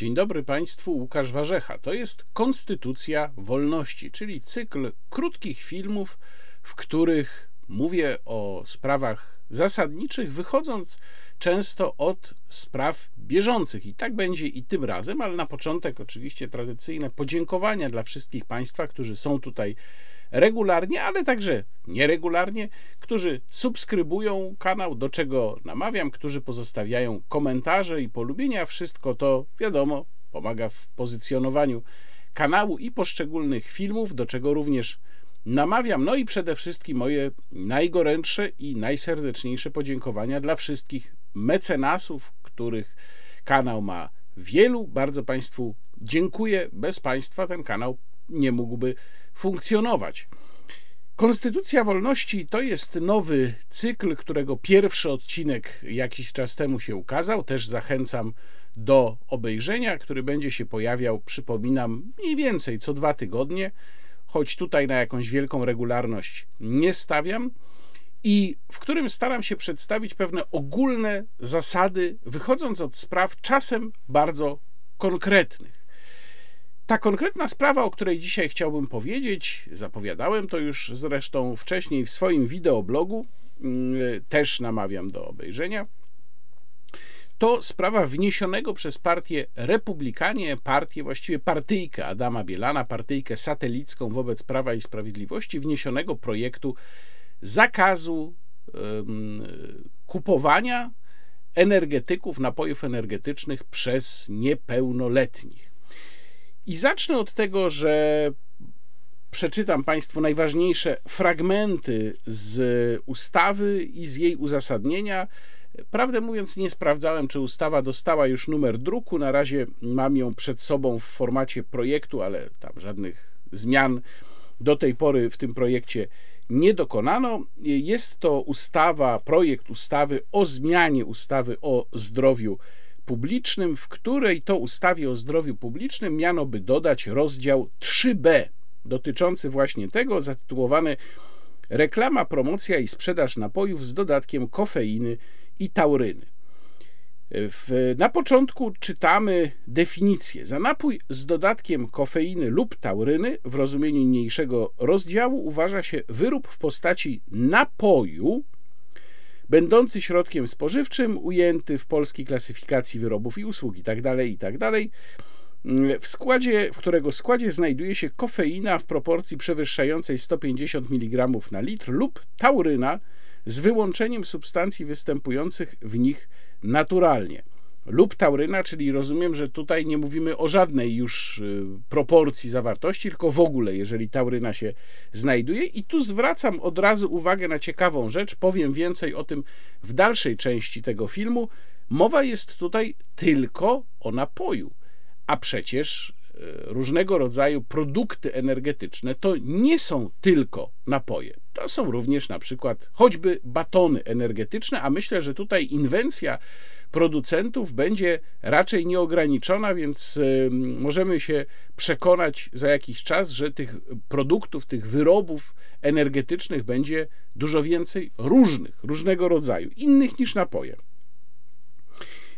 Dzień dobry Państwu, Łukasz Warzecha. To jest Konstytucja Wolności, czyli cykl krótkich filmów, w których mówię o sprawach zasadniczych, wychodząc często od spraw bieżących. I tak będzie i tym razem, ale na początek oczywiście tradycyjne podziękowania dla wszystkich Państwa, którzy są tutaj regularnie, ale także nieregularnie, którzy subskrybują kanał, do czego namawiam, którzy pozostawiają komentarze i polubienia. Wszystko to, wiadomo, pomaga w pozycjonowaniu kanału i poszczególnych filmów, do czego również namawiam. No i przede wszystkim moje najgorętsze i najserdeczniejsze podziękowania dla wszystkich mecenasów, których kanał ma wielu. Bardzo Państwu dziękuję. Bez Państwa ten kanał nie mógłby funkcjonować. Konstytucja Wolności to jest nowy cykl, którego pierwszy odcinek jakiś czas temu się ukazał. Też zachęcam do obejrzenia, który będzie się pojawiał, przypominam, mniej więcej co dwa tygodnie, choć tutaj na jakąś wielką regularność nie stawiam, i w którym staram się przedstawić pewne ogólne zasady, wychodząc od spraw czasem bardzo konkretnych. Ta konkretna sprawa, o której dzisiaj chciałbym powiedzieć, zapowiadałem to już zresztą wcześniej w swoim wideoblogu, mm, też namawiam do obejrzenia. To sprawa wniesionego przez partię Republikanie, partię, właściwie partyjkę Adama Bielana, partyjkę satelicką wobec Prawa i Sprawiedliwości, wniesionego projektu zakazu kupowania energetyków, napojów energetycznych przez niepełnoletnich. I zacznę od tego, że przeczytam Państwu najważniejsze fragmenty z ustawy i z jej uzasadnienia. Prawdę mówiąc, nie sprawdzałem, czy ustawa dostała już numer druku. Na razie mam ją przed sobą w formacie projektu, ale tam żadnych zmian do tej pory w tym projekcie nie dokonano. Jest to ustawa, projekt ustawy o zmianie ustawy o zdrowiu publicznym, w której to ustawie o zdrowiu publicznym miano by dodać rozdział 3b dotyczący właśnie tego, zatytułowany Reklama, promocja i sprzedaż napojów z dodatkiem kofeiny i tauryny. W, na początku czytamy definicję. Za napój z dodatkiem kofeiny lub tauryny w rozumieniu niniejszego rozdziału uważa się wyrób w postaci napoju, będący środkiem spożywczym, ujęty w polskiej klasyfikacji wyrobów i usług itd., tak itd., tak w składzie, w którego składzie znajduje się kofeina w proporcji przewyższającej 150 mg na litr lub tauryna z wyłączeniem substancji występujących w nich naturalnie lub tauryna, czyli rozumiem, że tutaj nie mówimy o żadnej już y, proporcji zawartości, tylko w ogóle, jeżeli tauryna się znajduje. I tu zwracam od razu uwagę na ciekawą rzecz, powiem więcej o tym w dalszej części tego filmu. Mowa jest tutaj tylko o napoju, a przecież y, różnego rodzaju produkty energetyczne to nie są tylko napoje. To są również na przykład choćby batony energetyczne, a myślę, że tutaj inwencja producentów będzie raczej nieograniczona, więc możemy się przekonać za jakiś czas, że tych produktów, tych wyrobów energetycznych będzie dużo więcej różnych, różnego rodzaju, innych niż napoje.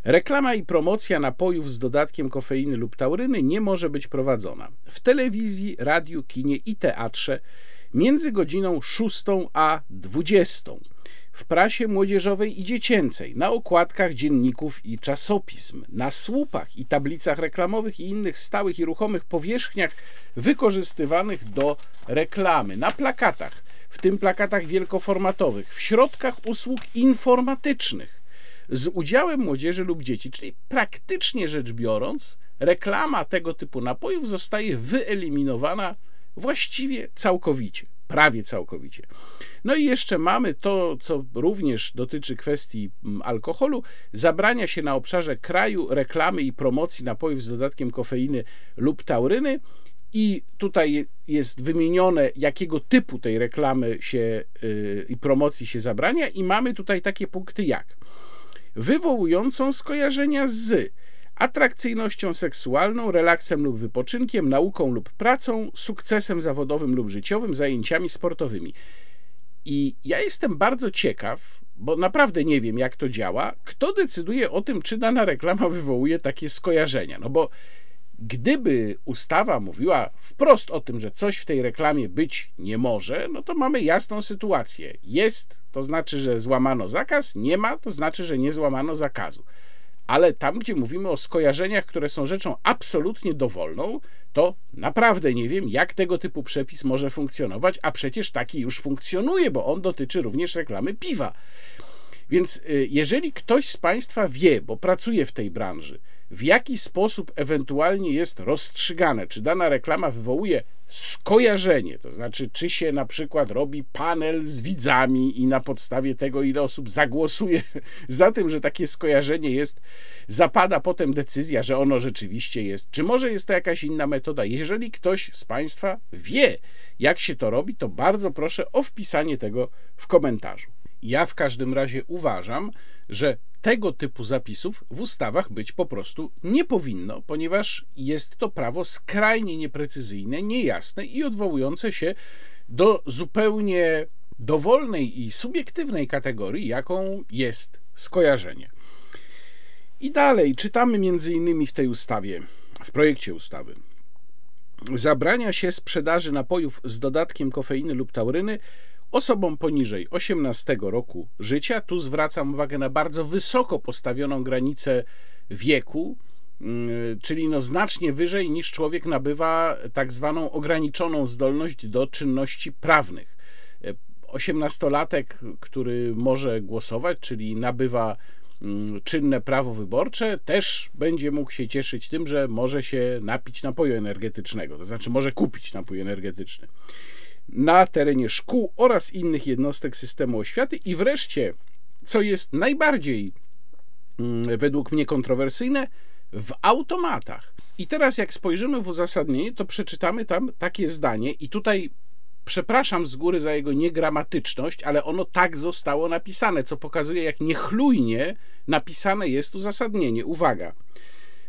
Reklama i promocja napojów z dodatkiem kofeiny lub tauryny nie może być prowadzona w telewizji, radiu, kinie i teatrze między godziną 6 a 20 w prasie młodzieżowej i dziecięcej, na okładkach dzienników i czasopism, na słupach i tablicach reklamowych i innych stałych i ruchomych powierzchniach wykorzystywanych do reklamy, na plakatach, w tym plakatach wielkoformatowych, w środkach usług informatycznych. Z udziałem młodzieży lub dzieci, czyli praktycznie rzecz biorąc, reklama tego typu napojów zostaje wyeliminowana właściwie całkowicie prawie całkowicie. No i jeszcze mamy to, co również dotyczy kwestii mm, alkoholu. Zabrania się na obszarze kraju reklamy i promocji napojów z dodatkiem kofeiny lub tauryny. I tutaj jest wymienione, jakiego typu tej reklamy się yy, i promocji się zabrania, i mamy tutaj takie punkty jak wywołującą skojarzenia z atrakcyjnością seksualną, relaksem lub wypoczynkiem, nauką lub pracą, sukcesem zawodowym lub życiowym, zajęciami sportowymi. I ja jestem bardzo ciekaw, bo naprawdę nie wiem, jak to działa, kto decyduje o tym, czy dana reklama wywołuje takie skojarzenia. No bo gdyby ustawa mówiła wprost o tym, że coś w tej reklamie być nie może, no to mamy jasną sytuację. Jest, to znaczy, że złamano zakaz, nie ma, to znaczy, że nie złamano zakazu. Ale tam, gdzie mówimy o skojarzeniach, które są rzeczą absolutnie dowolną, to naprawdę nie wiem, jak tego typu przepis może funkcjonować, a przecież taki już funkcjonuje, bo on dotyczy również reklamy piwa. Więc y, jeżeli ktoś z Państwa wie, bo pracuje w tej branży, w jaki sposób ewentualnie jest rozstrzygane, czy dana reklama wywołuje skojarzenie, to znaczy, czy się na przykład robi panel z widzami i na podstawie tego, ile osób zagłosuje za tym, że takie skojarzenie jest, zapada potem decyzja, że ono rzeczywiście jest, czy może jest to jakaś inna metoda. Jeżeli ktoś z Państwa wie, jak się to robi, to bardzo proszę o wpisanie tego w komentarzu. Ja w każdym razie uważam, że tego typu zapisów w ustawach być po prostu nie powinno, ponieważ jest to prawo skrajnie nieprecyzyjne, niejasne i odwołujące się do zupełnie dowolnej i subiektywnej kategorii, jaką jest skojarzenie. I dalej czytamy między innymi w tej ustawie, w projekcie ustawy. Zabrania się sprzedaży napojów z dodatkiem kofeiny lub tauryny Osobom poniżej 18 roku życia, tu zwracam uwagę na bardzo wysoko postawioną granicę wieku, mm, czyli no znacznie wyżej niż człowiek nabywa tak zwaną ograniczoną zdolność do czynności prawnych. Osiemnastolatek, który może głosować, czyli nabywa mm, czynne prawo wyborcze, też będzie mógł się cieszyć tym, że może się napić napoju energetycznego, to znaczy może kupić napój energetyczny na terenie szkół oraz innych jednostek systemu oświaty i wreszcie, co jest najbardziej mm, według mnie kontrowersyjne, w automatach. I teraz, jak spojrzymy w uzasadnienie, to przeczytamy tam takie zdanie, i tutaj przepraszam z góry za jego niegramatyczność, ale ono tak zostało napisane, co pokazuje, jak niechlujnie napisane jest uzasadnienie. Uwaga.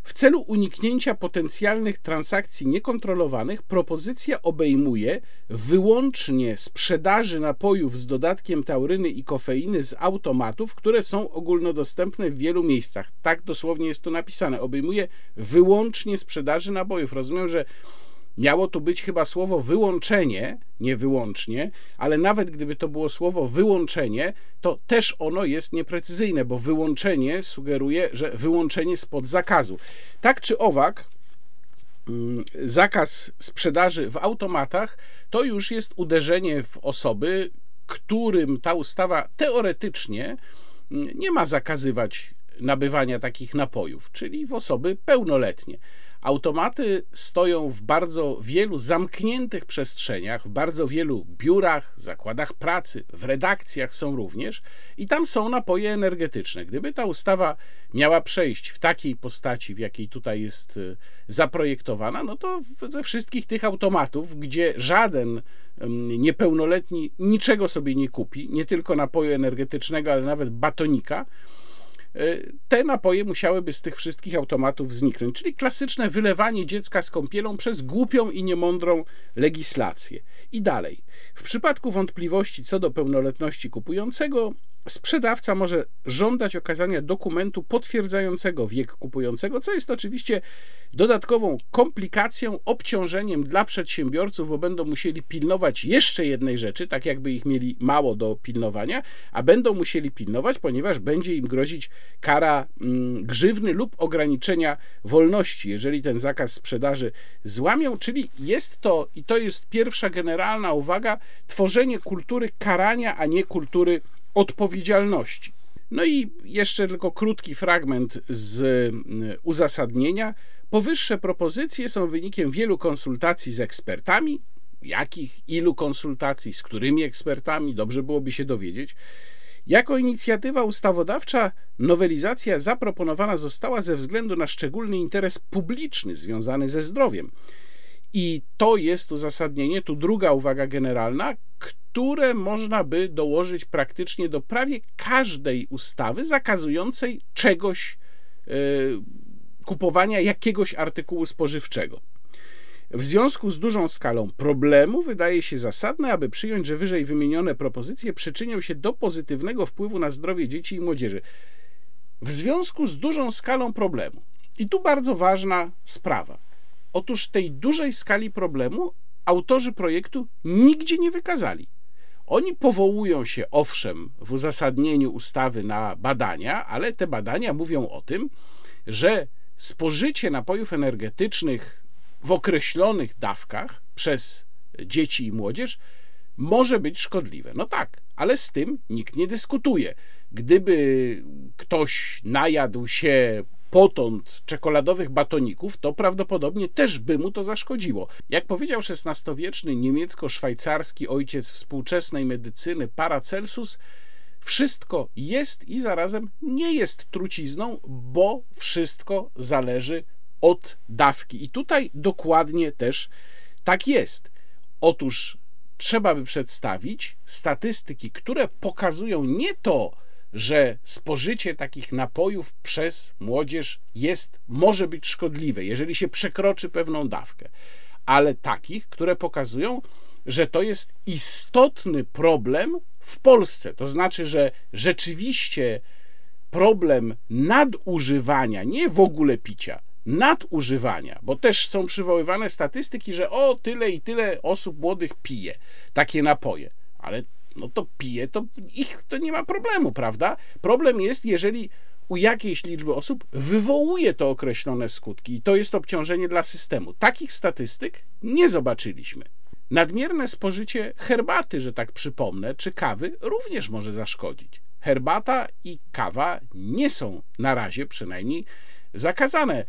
W celu uniknięcia potencjalnych transakcji niekontrolowanych propozycja obejmuje wyłącznie sprzedaży napojów z dodatkiem tauryny i kofeiny z automatów, które są ogólnodostępne w wielu miejscach. Tak dosłownie jest to napisane. Obejmuje wyłącznie sprzedaży napojów. Rozumiem, że Miało tu być chyba słowo wyłączenie, nie wyłącznie, ale nawet gdyby to było słowo wyłączenie, to też ono jest nieprecyzyjne, bo wyłączenie sugeruje, że wyłączenie spod zakazu. Tak czy owak, mm, zakaz sprzedaży w automatach to już jest uderzenie w osoby, którym ta ustawa teoretycznie mm, nie ma zakazywać nabywania takich napojów, czyli w osoby pełnoletnie. Automaty stoją w bardzo wielu zamkniętych przestrzeniach, w bardzo wielu biurach, zakładach pracy, w redakcjach są również i tam są napoje energetyczne. Gdyby ta ustawa miała przejść w takiej postaci, w jakiej tutaj jest y, zaprojektowana, no to ze wszystkich tych automatów, gdzie żaden niepełnoletni niczego sobie nie kupi, nie tylko napoju energetycznego, ale nawet batonika, te napoje musiałyby z tych wszystkich automatów zniknąć, czyli klasyczne wylewanie dziecka z kąpielą przez głupią i niemądrą legislację. I dalej. W przypadku wątpliwości co do pełnoletności kupującego, sprzedawca może żądać okazania dokumentu potwierdzającego wiek kupującego, co jest oczywiście dodatkową komplikacją, obciążeniem dla przedsiębiorców, bo będą musieli pilnować jeszcze jednej rzeczy, tak jakby ich mieli mało do pilnowania, a będą musieli pilnować, ponieważ będzie im grozić kara mm, grzywny lub ograniczenia wolności, jeżeli ten zakaz sprzedaży złamią, czyli jest to, i to jest pierwsza generalna uwaga, tworzenie kultury karania, a nie kultury odpowiedzialności. No i jeszcze tylko krótki fragment z mm, uzasadnienia. Powyższe propozycje są wynikiem wielu konsultacji z ekspertami. Jakich, ilu konsultacji, z którymi ekspertami, dobrze byłoby się dowiedzieć. Jako inicjatywa ustawodawcza nowelizacja zaproponowana została ze względu na szczególny interes publiczny związany ze zdrowiem. I to jest uzasadnienie, tu druga uwaga generalna, które można by dołożyć praktycznie do prawie każdej ustawy zakazującej czegoś, yy, kupowania jakiegoś artykułu spożywczego. W związku z dużą skalą problemu wydaje się zasadne, aby przyjąć, że wyżej wymienione propozycje przyczynią się do pozytywnego wpływu na zdrowie dzieci i młodzieży. W związku z dużą skalą problemu. I tu bardzo ważna sprawa. Otóż tej dużej skali problemu autorzy projektu nigdzie nie wykazali. Oni powołują się, owszem, w uzasadnieniu ustawy na badania, ale te badania mówią o tym, że spożycie napojów energetycznych w określonych dawkach przez dzieci i młodzież może być szkodliwe. No tak, ale z tym nikt nie dyskutuje. Gdyby ktoś najadł się potąd czekoladowych batoników, to prawdopodobnie też by mu to zaszkodziło. Jak powiedział XVI-wieczny niemiecko-szwajcarski ojciec współczesnej medycyny Paracelsus, wszystko jest i zarazem nie jest trucizną, bo wszystko zależy od dawki. I tutaj dokładnie też tak jest. Otóż trzeba by przedstawić statystyki, które pokazują nie to, że spożycie takich napojów przez młodzież jest, może być szkodliwe, jeżeli się przekroczy pewną dawkę, ale takich, które pokazują, że to jest istotny problem w Polsce. To znaczy, że rzeczywiście problem nadużywania, nie w ogóle picia, nadużywania, bo też są przywoływane statystyki, że o tyle i tyle osób młodych pije takie napoje, ale no to pije, to ich to nie ma problemu, prawda? Problem jest, jeżeli u jakiejś liczby osób wywołuje to określone skutki i to jest obciążenie dla systemu. Takich statystyk nie zobaczyliśmy. Nadmierne spożycie herbaty, że tak przypomnę, czy kawy również może zaszkodzić. Herbata i kawa nie są na razie przynajmniej zakazane. E,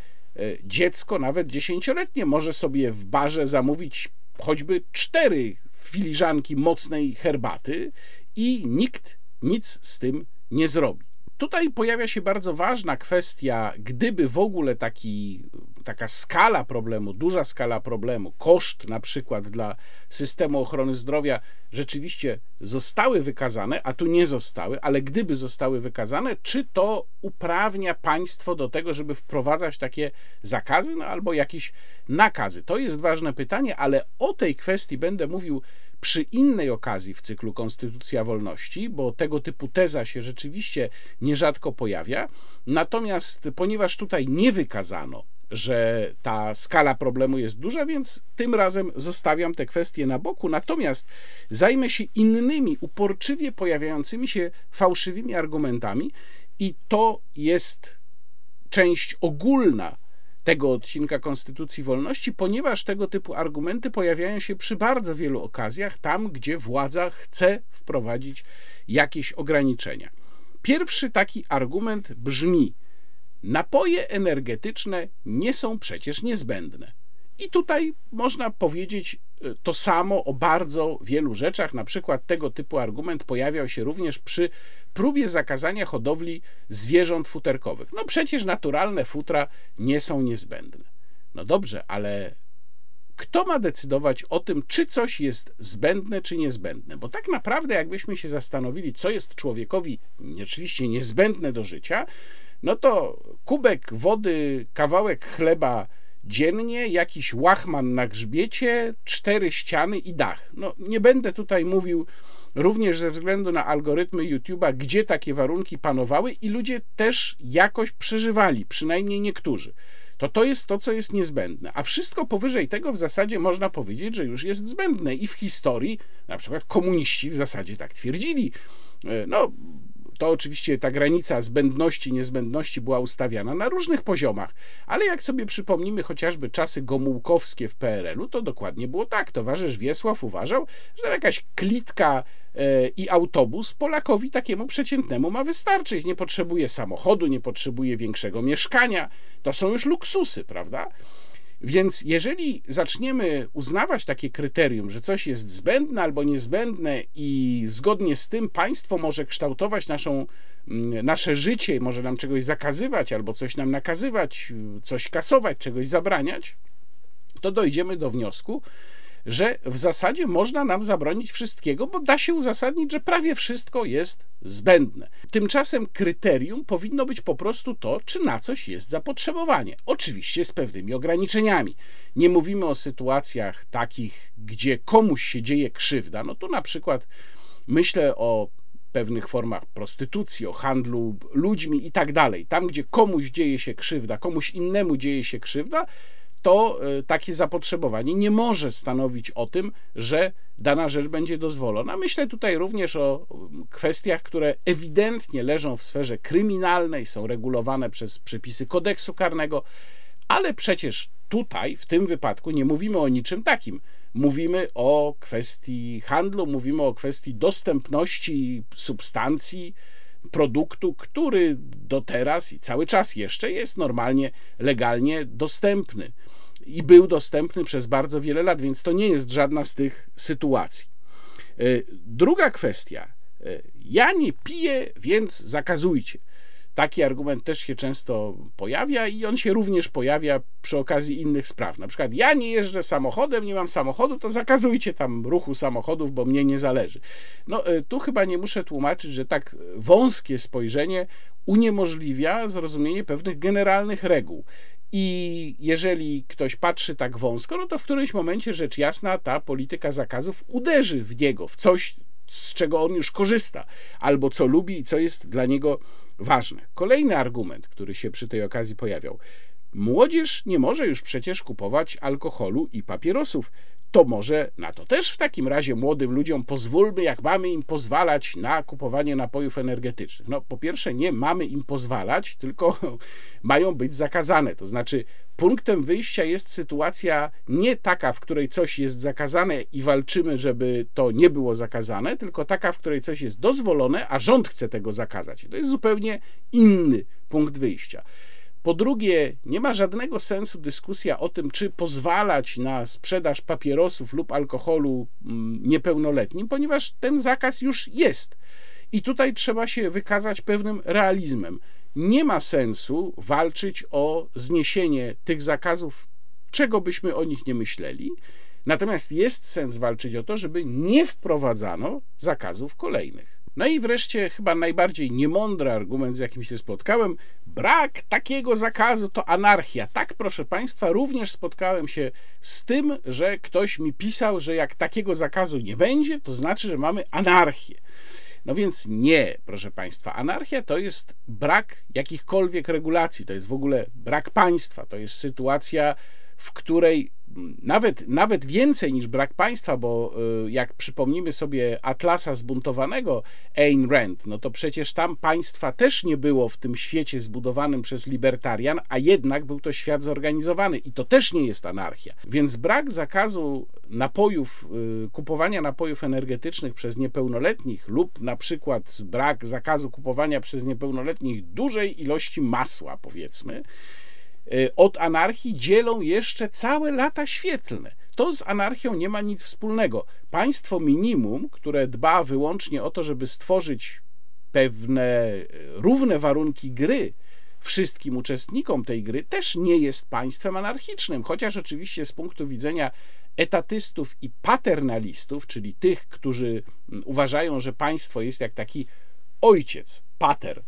dziecko, nawet dziesięcioletnie, może sobie w barze zamówić choćby cztery filiżanki mocnej herbaty i nikt nic z tym nie zrobi. Tutaj pojawia się bardzo ważna kwestia, gdyby w ogóle taki, taka skala problemu, duża skala problemu, koszt na przykład dla systemu ochrony zdrowia rzeczywiście zostały wykazane, a tu nie zostały, ale gdyby zostały wykazane, czy to uprawnia państwo do tego, żeby wprowadzać takie zakazy no, albo jakieś nakazy? To jest ważne pytanie, ale o tej kwestii będę mówił przy innej okazji w cyklu Konstytucja Wolności, bo tego typu teza się rzeczywiście nierzadko pojawia. Natomiast ponieważ tutaj nie wykazano, że ta skala problemu jest duża, więc tym razem zostawiam te kwestie na boku. Natomiast zajmę się innymi, uporczywie pojawiającymi się fałszywymi argumentami, i to jest część ogólna tego odcinka Konstytucji Wolności, ponieważ tego typu argumenty pojawiają się przy bardzo wielu okazjach, tam gdzie władza chce wprowadzić jakieś ograniczenia. Pierwszy taki argument brzmi: napoje energetyczne nie są przecież niezbędne. I tutaj można powiedzieć to samo o bardzo wielu rzeczach. Na przykład tego typu argument pojawiał się również przy próbie zakazania hodowli zwierząt futerkowych. No przecież naturalne futra nie są niezbędne. No dobrze, ale kto ma decydować o tym, czy coś jest zbędne, czy niezbędne? Bo tak naprawdę, jakbyśmy się zastanowili, co jest człowiekowi oczywiście niezbędne do życia, no to kubek wody, kawałek chleba, dziennie, jakiś łachman na grzbiecie, cztery ściany i dach. No, nie będę tutaj mówił również ze względu na algorytmy YouTube'a, gdzie takie warunki panowały i ludzie też jakoś przeżywali, przynajmniej niektórzy. To to jest to, co jest niezbędne. A wszystko powyżej tego w zasadzie można powiedzieć, że już jest zbędne. I w historii, na przykład komuniści w zasadzie tak twierdzili. E, no, to oczywiście ta granica zbędności, niezbędności była ustawiana na różnych poziomach, ale jak sobie przypomnimy chociażby czasy gomułkowskie w PRL-u, to dokładnie było tak. Towarzysz Wiesław uważał, że jakaś klitka e, i autobus Polakowi takiemu przeciętnemu ma wystarczyć. Nie potrzebuje samochodu, nie potrzebuje większego mieszkania. To są już luksusy, prawda? Więc jeżeli zaczniemy uznawać takie kryterium, że coś jest zbędne albo niezbędne i zgodnie z tym państwo może kształtować naszą, mm, nasze życie, może nam czegoś zakazywać albo coś nam nakazywać, coś kasować, czegoś zabraniać, to dojdziemy do wniosku, że w zasadzie można nam zabronić wszystkiego, bo da się uzasadnić, że prawie wszystko jest zbędne. Tymczasem kryterium powinno być po prostu to, czy na coś jest zapotrzebowanie. Oczywiście z pewnymi ograniczeniami. Nie mówimy o sytuacjach takich, gdzie komuś się dzieje krzywda. No tu na przykład myślę o pewnych formach prostytucji, o handlu ludźmi i tak dalej. Tam, gdzie komuś dzieje się krzywda, komuś innemu dzieje się krzywda, to e, takie zapotrzebowanie nie może stanowić o tym, że dana rzecz będzie dozwolona. Myślę tutaj również o kwestiach, które ewidentnie leżą w sferze kryminalnej, są regulowane przez przepisy kodeksu karnego, ale przecież tutaj, w tym wypadku, nie mówimy o niczym takim. Mówimy o kwestii handlu, mówimy o kwestii dostępności substancji, produktu, który do teraz i cały czas jeszcze jest normalnie, legalnie dostępny i był dostępny przez bardzo wiele lat, więc to nie jest żadna z tych sytuacji. E, druga kwestia. E, ja nie piję, więc zakazujcie. Taki argument też się często pojawia i on się również pojawia przy okazji innych spraw. Na przykład ja nie jeżdżę samochodem, nie mam samochodu, to zakazujcie tam ruchu samochodów, bo mnie nie zależy. No e, tu chyba nie muszę tłumaczyć, że tak wąskie spojrzenie uniemożliwia zrozumienie pewnych generalnych reguł. I jeżeli ktoś patrzy tak wąsko, no to w którymś momencie rzecz jasna ta polityka zakazów uderzy w niego, w coś, z czego on już korzysta, albo co lubi i co jest dla niego ważne. Kolejny argument, który się przy tej okazji pojawiał. Młodzież nie może już przecież kupować alkoholu i papierosów. To może na to też w takim razie młodym ludziom pozwólmy, jak mamy im pozwalać na kupowanie napojów energetycznych. No, po pierwsze, nie mamy im pozwalać, tylko mają być zakazane. To znaczy, punktem wyjścia jest sytuacja nie taka, w której coś jest zakazane i walczymy, żeby to nie było zakazane, tylko taka, w której coś jest dozwolone, a rząd chce tego zakazać. To jest zupełnie inny punkt wyjścia. Po drugie, nie ma żadnego sensu dyskusja o tym, czy pozwalać na sprzedaż papierosów lub alkoholu mm, niepełnoletnim, ponieważ ten zakaz już jest. I tutaj trzeba się wykazać pewnym realizmem. Nie ma sensu walczyć o zniesienie tych zakazów, czego byśmy o nich nie myśleli. Natomiast jest sens walczyć o to, żeby nie wprowadzano zakazów kolejnych. No i wreszcie chyba najbardziej niemądry argument, z jakim się spotkałem, brak takiego zakazu to anarchia. Tak, proszę Państwa, również spotkałem się z tym, że ktoś mi pisał, że jak takiego zakazu nie będzie, to znaczy, że mamy anarchię. No więc nie, proszę Państwa, anarchia to jest brak jakichkolwiek regulacji, to jest w ogóle brak państwa, to jest sytuacja, w której nawet, nawet więcej niż brak państwa, bo y, jak przypomnimy sobie Atlasa zbuntowanego Ayn Rand, no to przecież tam państwa też nie było w tym świecie zbudowanym przez libertarian, a jednak był to świat zorganizowany i to też nie jest anarchia. Więc brak zakazu napojów, y, kupowania napojów energetycznych przez niepełnoletnich lub na przykład brak zakazu kupowania przez niepełnoletnich dużej ilości masła, powiedzmy, od anarchii dzielą jeszcze całe lata świetlne. To z anarchią nie ma nic wspólnego. Państwo minimum, które dba wyłącznie o to, żeby stworzyć pewne y, równe warunki gry wszystkim uczestnikom tej gry, też nie jest państwem anarchicznym, chociaż oczywiście z punktu widzenia etatystów i paternalistów, czyli tych, którzy mm, uważają, że państwo jest jak taki ojciec, pater,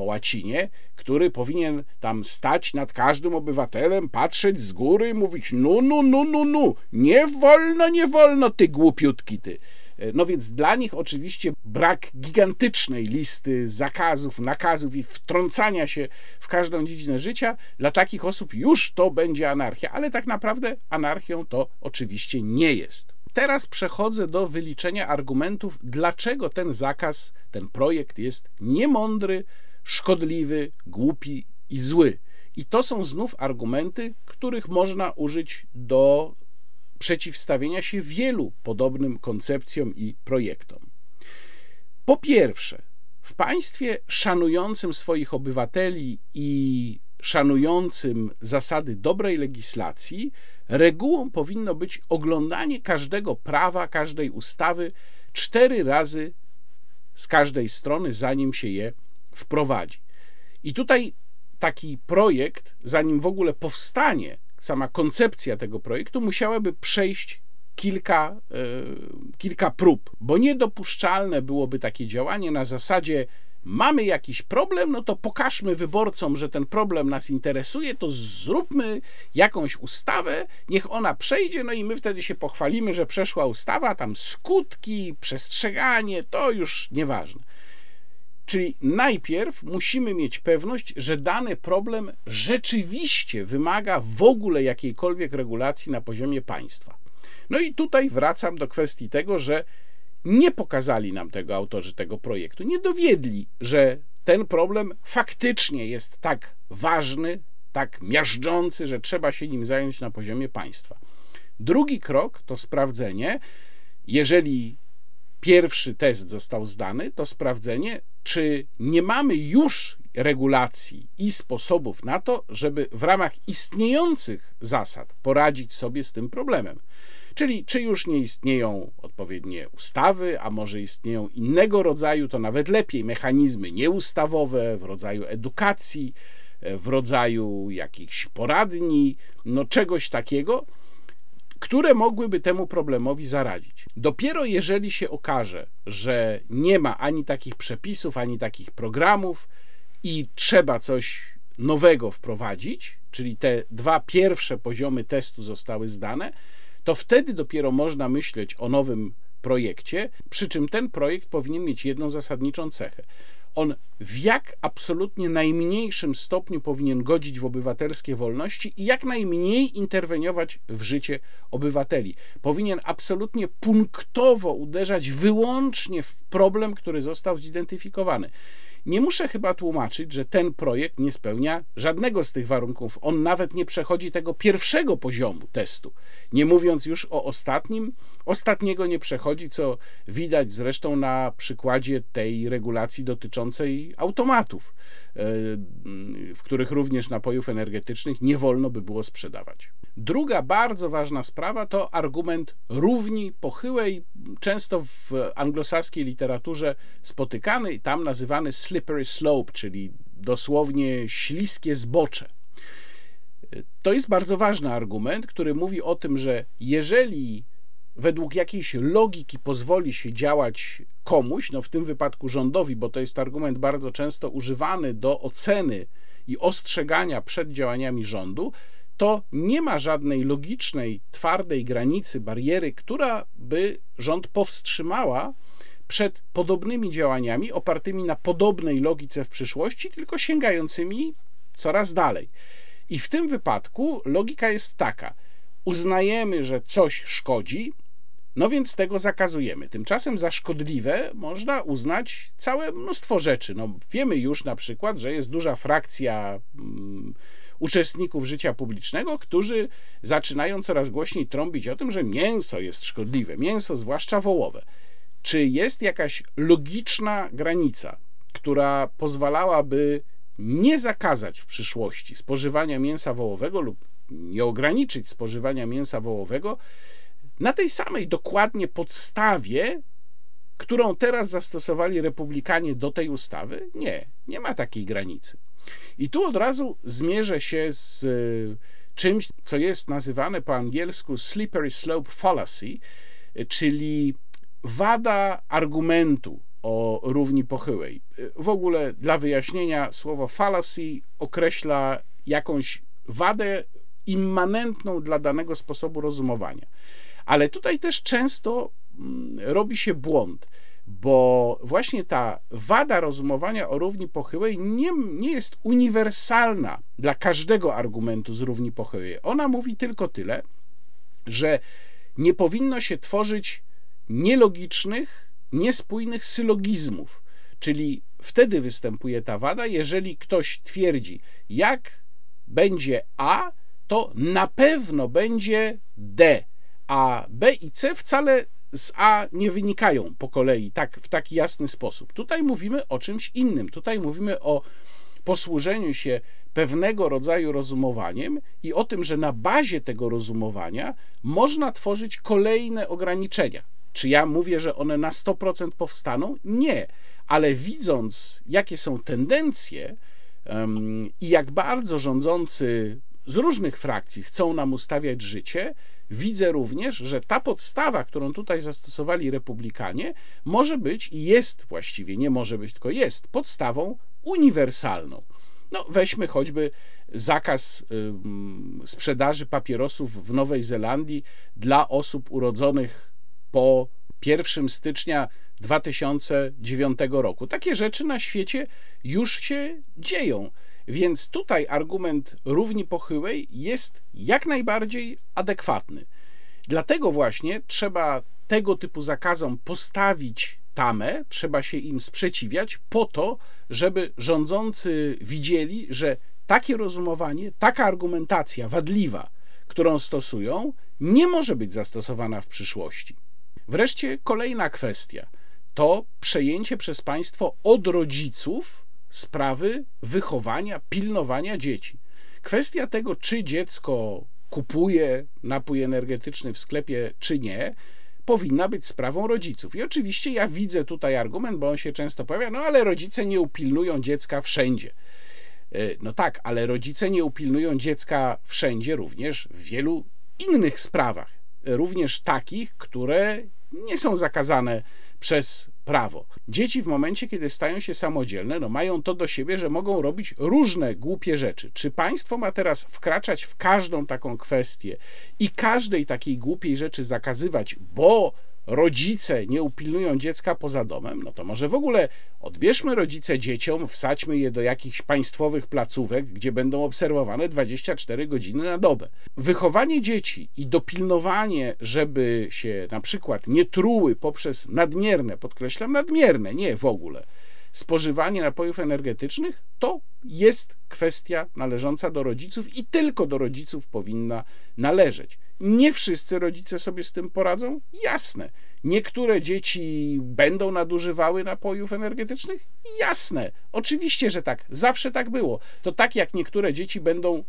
po łacinie, który powinien tam stać nad każdym obywatelem, patrzeć z góry i mówić: No, no, no, no, no, nie wolno, nie wolno, ty głupiutki, ty. E, no więc dla nich oczywiście brak gigantycznej listy zakazów, nakazów i wtrącania się w każdą dziedzinę życia, dla takich osób już to będzie anarchia, ale tak naprawdę anarchią to oczywiście nie jest. Teraz przechodzę do wyliczenia argumentów, dlaczego ten zakaz, ten projekt jest niemądry, szkodliwy, głupi i zły. I to są znów argumenty, których można użyć do przeciwstawienia się wielu podobnym koncepcjom i projektom. Po pierwsze, w państwie szanującym swoich obywateli i szanującym zasady dobrej legislacji, regułą powinno być oglądanie każdego prawa, każdej ustawy cztery razy z każdej strony, zanim się je wprowadzi. I tutaj taki projekt, zanim w ogóle powstanie sama koncepcja tego projektu, musiałaby przejść kilka, kilka prób, bo niedopuszczalne byłoby takie działanie na zasadzie mamy jakiś problem, no to pokażmy wyborcom, że ten problem nas interesuje, to zróbmy jakąś ustawę, niech ona przejdzie, no i my wtedy się pochwalimy, że przeszła ustawa, tam skutki, przestrzeganie, to już nieważne. Czyli najpierw musimy mieć pewność, że dany problem rzeczywiście wymaga w ogóle jakiejkolwiek regulacji na poziomie państwa. No i tutaj wracam do kwestii tego, że nie pokazali nam tego autorzy tego projektu, nie dowiedli, że ten problem faktycznie jest tak ważny, tak miażdżący, że trzeba się nim zająć na poziomie państwa. Drugi krok to sprawdzenie, jeżeli pierwszy test został zdany, to sprawdzenie, czy nie mamy już regulacji i sposobów na to, żeby w ramach istniejących zasad poradzić sobie z tym problemem. Czyli czy już nie istnieją odpowiednie ustawy, a może istnieją innego rodzaju, to nawet lepiej, mechanizmy nieustawowe w rodzaju edukacji, w rodzaju jakichś poradni, no czegoś takiego, które mogłyby temu problemowi zaradzić. Dopiero jeżeli się okaże, że nie ma ani takich przepisów, ani takich programów i trzeba coś nowego wprowadzić, czyli te dwa pierwsze poziomy testu zostały zdane, to wtedy dopiero można myśleć o nowym projekcie, przy czym ten projekt powinien mieć jedną zasadniczą cechę. On w jak absolutnie najmniejszym stopniu powinien godzić w obywatelskie wolności i jak najmniej interweniować w życie obywateli. Powinien absolutnie punktowo uderzać wyłącznie w problem, który został zidentyfikowany. Nie muszę chyba tłumaczyć, że ten projekt nie spełnia żadnego z tych warunków. On nawet nie przechodzi tego pierwszego poziomu testu. Nie mówiąc już o ostatnim, ostatniego nie przechodzi, co widać zresztą na przykładzie tej regulacji dotyczącej automatów, e, w których również napojów energetycznych nie wolno by było sprzedawać. Druga bardzo ważna sprawa to argument równi pochyłej, często w anglosaskiej literaturze spotykany i tam nazywany slippery slope, czyli dosłownie śliskie zbocze. To jest bardzo ważny argument, który mówi o tym, że jeżeli według jakiejś logiki pozwoli się działać komuś, no w tym wypadku rządowi, bo to jest argument bardzo często używany do oceny i ostrzegania przed działaniami rządu, to nie ma żadnej logicznej, twardej granicy, bariery, która by rząd powstrzymała przed podobnymi działaniami opartymi na podobnej logice w przyszłości, tylko sięgającymi coraz dalej. I w tym wypadku logika jest taka: uznajemy, że coś szkodzi, no więc tego zakazujemy. Tymczasem za szkodliwe można uznać całe mnóstwo rzeczy. No, wiemy już na przykład, że jest duża frakcja. Hmm, uczestników życia publicznego, którzy zaczynają coraz głośniej trąbić o tym, że mięso jest szkodliwe, mięso zwłaszcza wołowe. Czy jest jakaś logiczna granica, która pozwalałaby nie zakazać w przyszłości spożywania mięsa wołowego lub nie ograniczyć spożywania mięsa wołowego na tej samej dokładnie podstawie, którą teraz zastosowali republikanie do tej ustawy? Nie, nie ma takiej granicy. I tu od razu zmierzę się z e, czymś, co jest nazywane po angielsku slippery slope fallacy, czyli wada argumentu o równi pochyłej. W ogóle dla wyjaśnienia słowo fallacy określa jakąś wadę immanentną dla danego sposobu rozumowania. Ale tutaj też często mm, robi się błąd bo właśnie ta wada rozumowania o równi pochyłej nie, nie jest uniwersalna dla każdego argumentu z równi pochyłej. Ona mówi tylko tyle, że nie powinno się tworzyć nielogicznych, niespójnych sylogizmów. Czyli wtedy występuje ta wada, jeżeli ktoś twierdzi, jak będzie A, to na pewno będzie D, a B i C wcale z A nie wynikają po kolei tak, w taki jasny sposób. Tutaj mówimy o czymś innym. Tutaj mówimy o posłużeniu się pewnego rodzaju rozumowaniem i o tym, że na bazie tego rozumowania można tworzyć kolejne ograniczenia. Czy ja mówię, że one na 100% powstaną? Nie, ale widząc, jakie są tendencje um, i jak bardzo rządzący z różnych frakcji chcą nam ustawiać życie, widzę również, że ta podstawa, którą tutaj zastosowali republikanie, może być i jest właściwie, nie może być, tylko jest podstawą uniwersalną. No, weźmy choćby zakaz sprzedaży papierosów w Nowej Zelandii dla osób urodzonych po 1 stycznia 2009 roku. Takie rzeczy na świecie już się dzieją. Więc tutaj argument równi pochyłej jest jak najbardziej adekwatny. Dlatego właśnie trzeba tego typu zakazom postawić tamę, trzeba się im sprzeciwiać po to, żeby rządzący widzieli, że takie rozumowanie, taka argumentacja wadliwa, którą stosują, nie może być zastosowana w przyszłości. Wreszcie kolejna kwestia to przejęcie przez państwo od rodziców sprawy wychowania, pilnowania dzieci. Kwestia tego, czy dziecko kupuje napój energetyczny w sklepie, czy nie, powinna być sprawą rodziców. I oczywiście ja widzę tutaj argument, bo on się często pojawia, no ale rodzice nie upilnują dziecka wszędzie. E, no tak, ale rodzice nie upilnują dziecka wszędzie, również w wielu innych sprawach, również takich, które nie są zakazane przez prawo. Dzieci w momencie, kiedy stają się samodzielne, no mają to do siebie, że mogą robić różne głupie rzeczy. Czy państwo ma teraz wkraczać w każdą taką kwestię i każdej takiej głupiej rzeczy zakazywać, bo rodzice nie upilnują dziecka poza domem, no to może w ogóle odbierzmy rodzice dzieciom, wsadźmy je do jakichś państwowych placówek, gdzie będą obserwowane 24 godziny na dobę. Wychowanie dzieci i dopilnowanie, żeby się na przykład nie truły poprzez nadmierne, podkreślam nadmierne, nie w ogóle, spożywanie napojów energetycznych, to jest kwestia należąca do rodziców i tylko do rodziców powinna należeć. Nie wszyscy rodzice sobie z tym poradzą? Jasne. Niektóre dzieci będą nadużywały napojów energetycznych? Jasne. Oczywiście, że tak. Zawsze tak było. To tak jak niektóre dzieci będą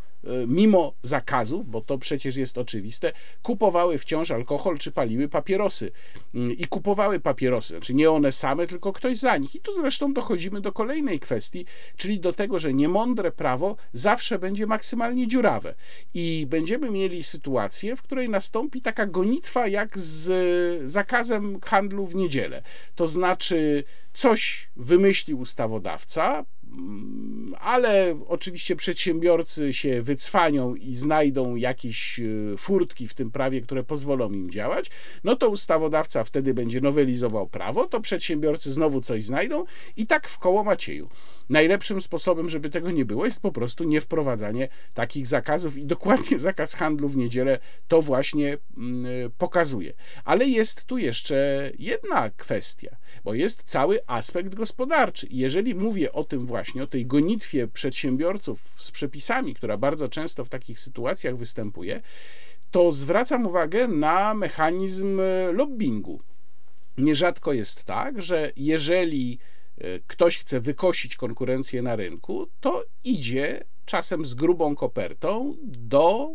mimo zakazów, bo to przecież jest oczywiste, kupowały wciąż alkohol czy paliły papierosy. Mm, I kupowały papierosy, znaczy nie one same, tylko ktoś za nich. I tu zresztą dochodzimy do kolejnej kwestii, czyli do tego, że niemądre prawo zawsze będzie maksymalnie dziurawe. I będziemy mieli sytuację, w której nastąpi taka gonitwa jak z zakazem handlu w niedzielę. To znaczy, coś wymyślił ustawodawca, ale oczywiście przedsiębiorcy się wycwanią i znajdą jakieś e, furtki w tym prawie, które pozwolą im działać, no to ustawodawca wtedy będzie nowelizował prawo, to przedsiębiorcy znowu coś znajdą i tak w koło Macieju. Najlepszym sposobem, żeby tego nie było, jest po prostu nie wprowadzanie takich zakazów i dokładnie zakaz handlu w niedzielę to właśnie mm, e, pokazuje. Ale jest tu jeszcze jedna kwestia, bo jest cały aspekt gospodarczy. Jeżeli mówię o tym właśnie, o tej gonitwie przedsiębiorców z przepisami, która bardzo często w takich sytuacjach występuje, to zwracam uwagę na mechanizm e, lobbingu. Nierzadko jest tak, że jeżeli ktoś chce wykosić konkurencję na rynku, to idzie czasem z grubą kopertą do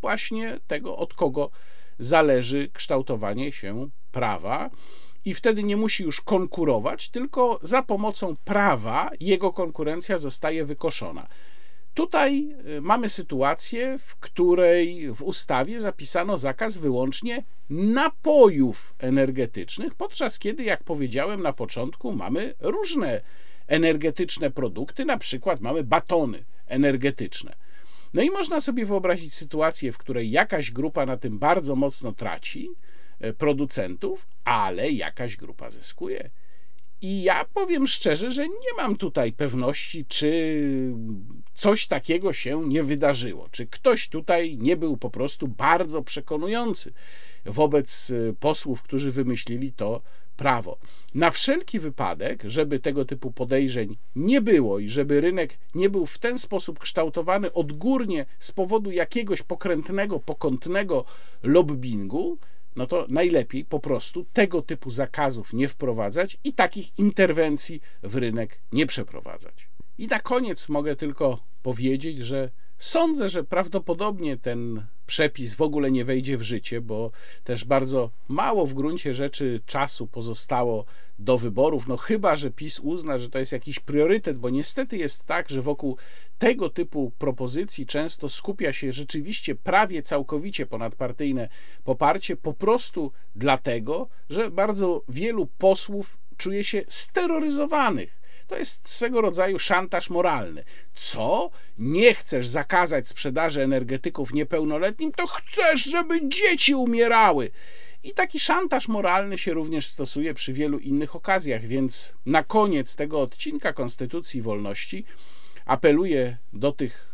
właśnie tego, od kogo zależy kształtowanie się prawa i wtedy nie musi już konkurować, tylko za pomocą prawa jego konkurencja zostaje wykoszona. Tutaj y, mamy sytuację, w której w ustawie zapisano zakaz wyłącznie napojów energetycznych, podczas kiedy, jak powiedziałem na początku, mamy różne energetyczne produkty, na przykład mamy batony energetyczne. No i można sobie wyobrazić sytuację, w której jakaś grupa na tym bardzo mocno traci, E, producentów, ale jakaś grupa zyskuje. I ja powiem szczerze, że nie mam tutaj pewności, czy coś takiego się nie wydarzyło, czy ktoś tutaj nie był po prostu bardzo przekonujący wobec e, posłów, którzy wymyślili to prawo. Na wszelki wypadek, żeby tego typu podejrzeń nie było i żeby rynek nie był w ten sposób kształtowany odgórnie z powodu jakiegoś pokrętnego, pokątnego lobbingu, no to najlepiej po prostu tego typu zakazów nie wprowadzać i takich interwencji w rynek nie przeprowadzać. I na koniec mogę tylko powiedzieć, że Sądzę, że prawdopodobnie ten przepis w ogóle nie wejdzie w życie, bo też bardzo mało w gruncie rzeczy czasu pozostało do wyborów. No chyba, że PiS uzna, że to jest jakiś priorytet, bo niestety jest tak, że wokół tego typu propozycji często skupia się rzeczywiście prawie całkowicie ponadpartyjne poparcie, po prostu dlatego, że bardzo wielu posłów czuje się steroryzowanych to jest swego rodzaju szantaż moralny. Co? Nie chcesz zakazać sprzedaży energetyków niepełnoletnim, to chcesz, żeby dzieci umierały. I taki szantaż moralny się również stosuje przy wielu innych okazjach, więc na koniec tego odcinka Konstytucji Wolności apeluję do tych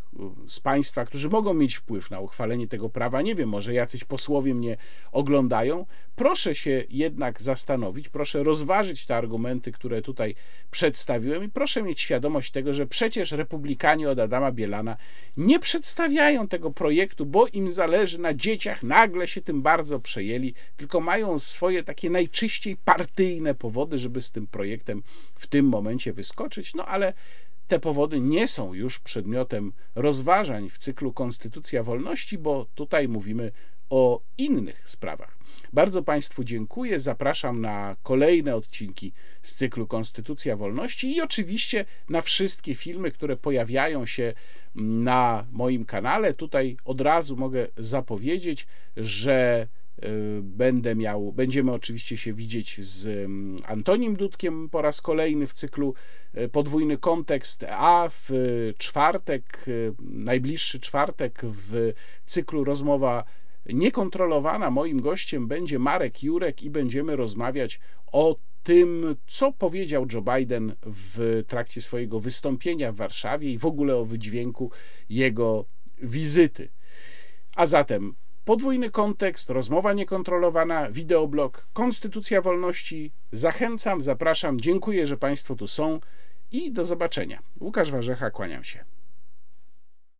z Państwa, którzy mogą mieć wpływ na uchwalenie tego prawa, nie wiem, może jacyś posłowie mnie oglądają, proszę się jednak zastanowić, proszę rozważyć te argumenty, które tutaj przedstawiłem i proszę mieć świadomość tego, że przecież republikanie od Adama Bielana nie przedstawiają tego projektu, bo im zależy na dzieciach, nagle się tym bardzo przejęli, tylko mają swoje takie najczyściej partyjne powody, żeby z tym projektem w tym momencie wyskoczyć, no ale te powody nie są już przedmiotem rozważań w cyklu Konstytucja Wolności, bo tutaj mówimy o innych sprawach. Bardzo Państwu dziękuję. Zapraszam na kolejne odcinki z cyklu Konstytucja Wolności i oczywiście na wszystkie filmy, które pojawiają się na moim kanale. Tutaj od razu mogę zapowiedzieć, że będę miał, będziemy oczywiście się widzieć z mm, Antonim Dudkiem po raz kolejny w cyklu y, Podwójny Kontekst, a w czwartek, y, najbliższy czwartek w cyklu Rozmowa Niekontrolowana moim gościem będzie Marek Jurek i będziemy rozmawiać o tym, co powiedział Joe Biden w trakcie swojego wystąpienia w Warszawie i w ogóle o wydźwięku jego wizyty. A zatem Podwójny kontekst, rozmowa niekontrolowana, wideoblog, Konstytucja Wolności. Zachęcam, zapraszam, dziękuję, że Państwo tu są i do zobaczenia. Łukasz Warzecha, kłaniam się.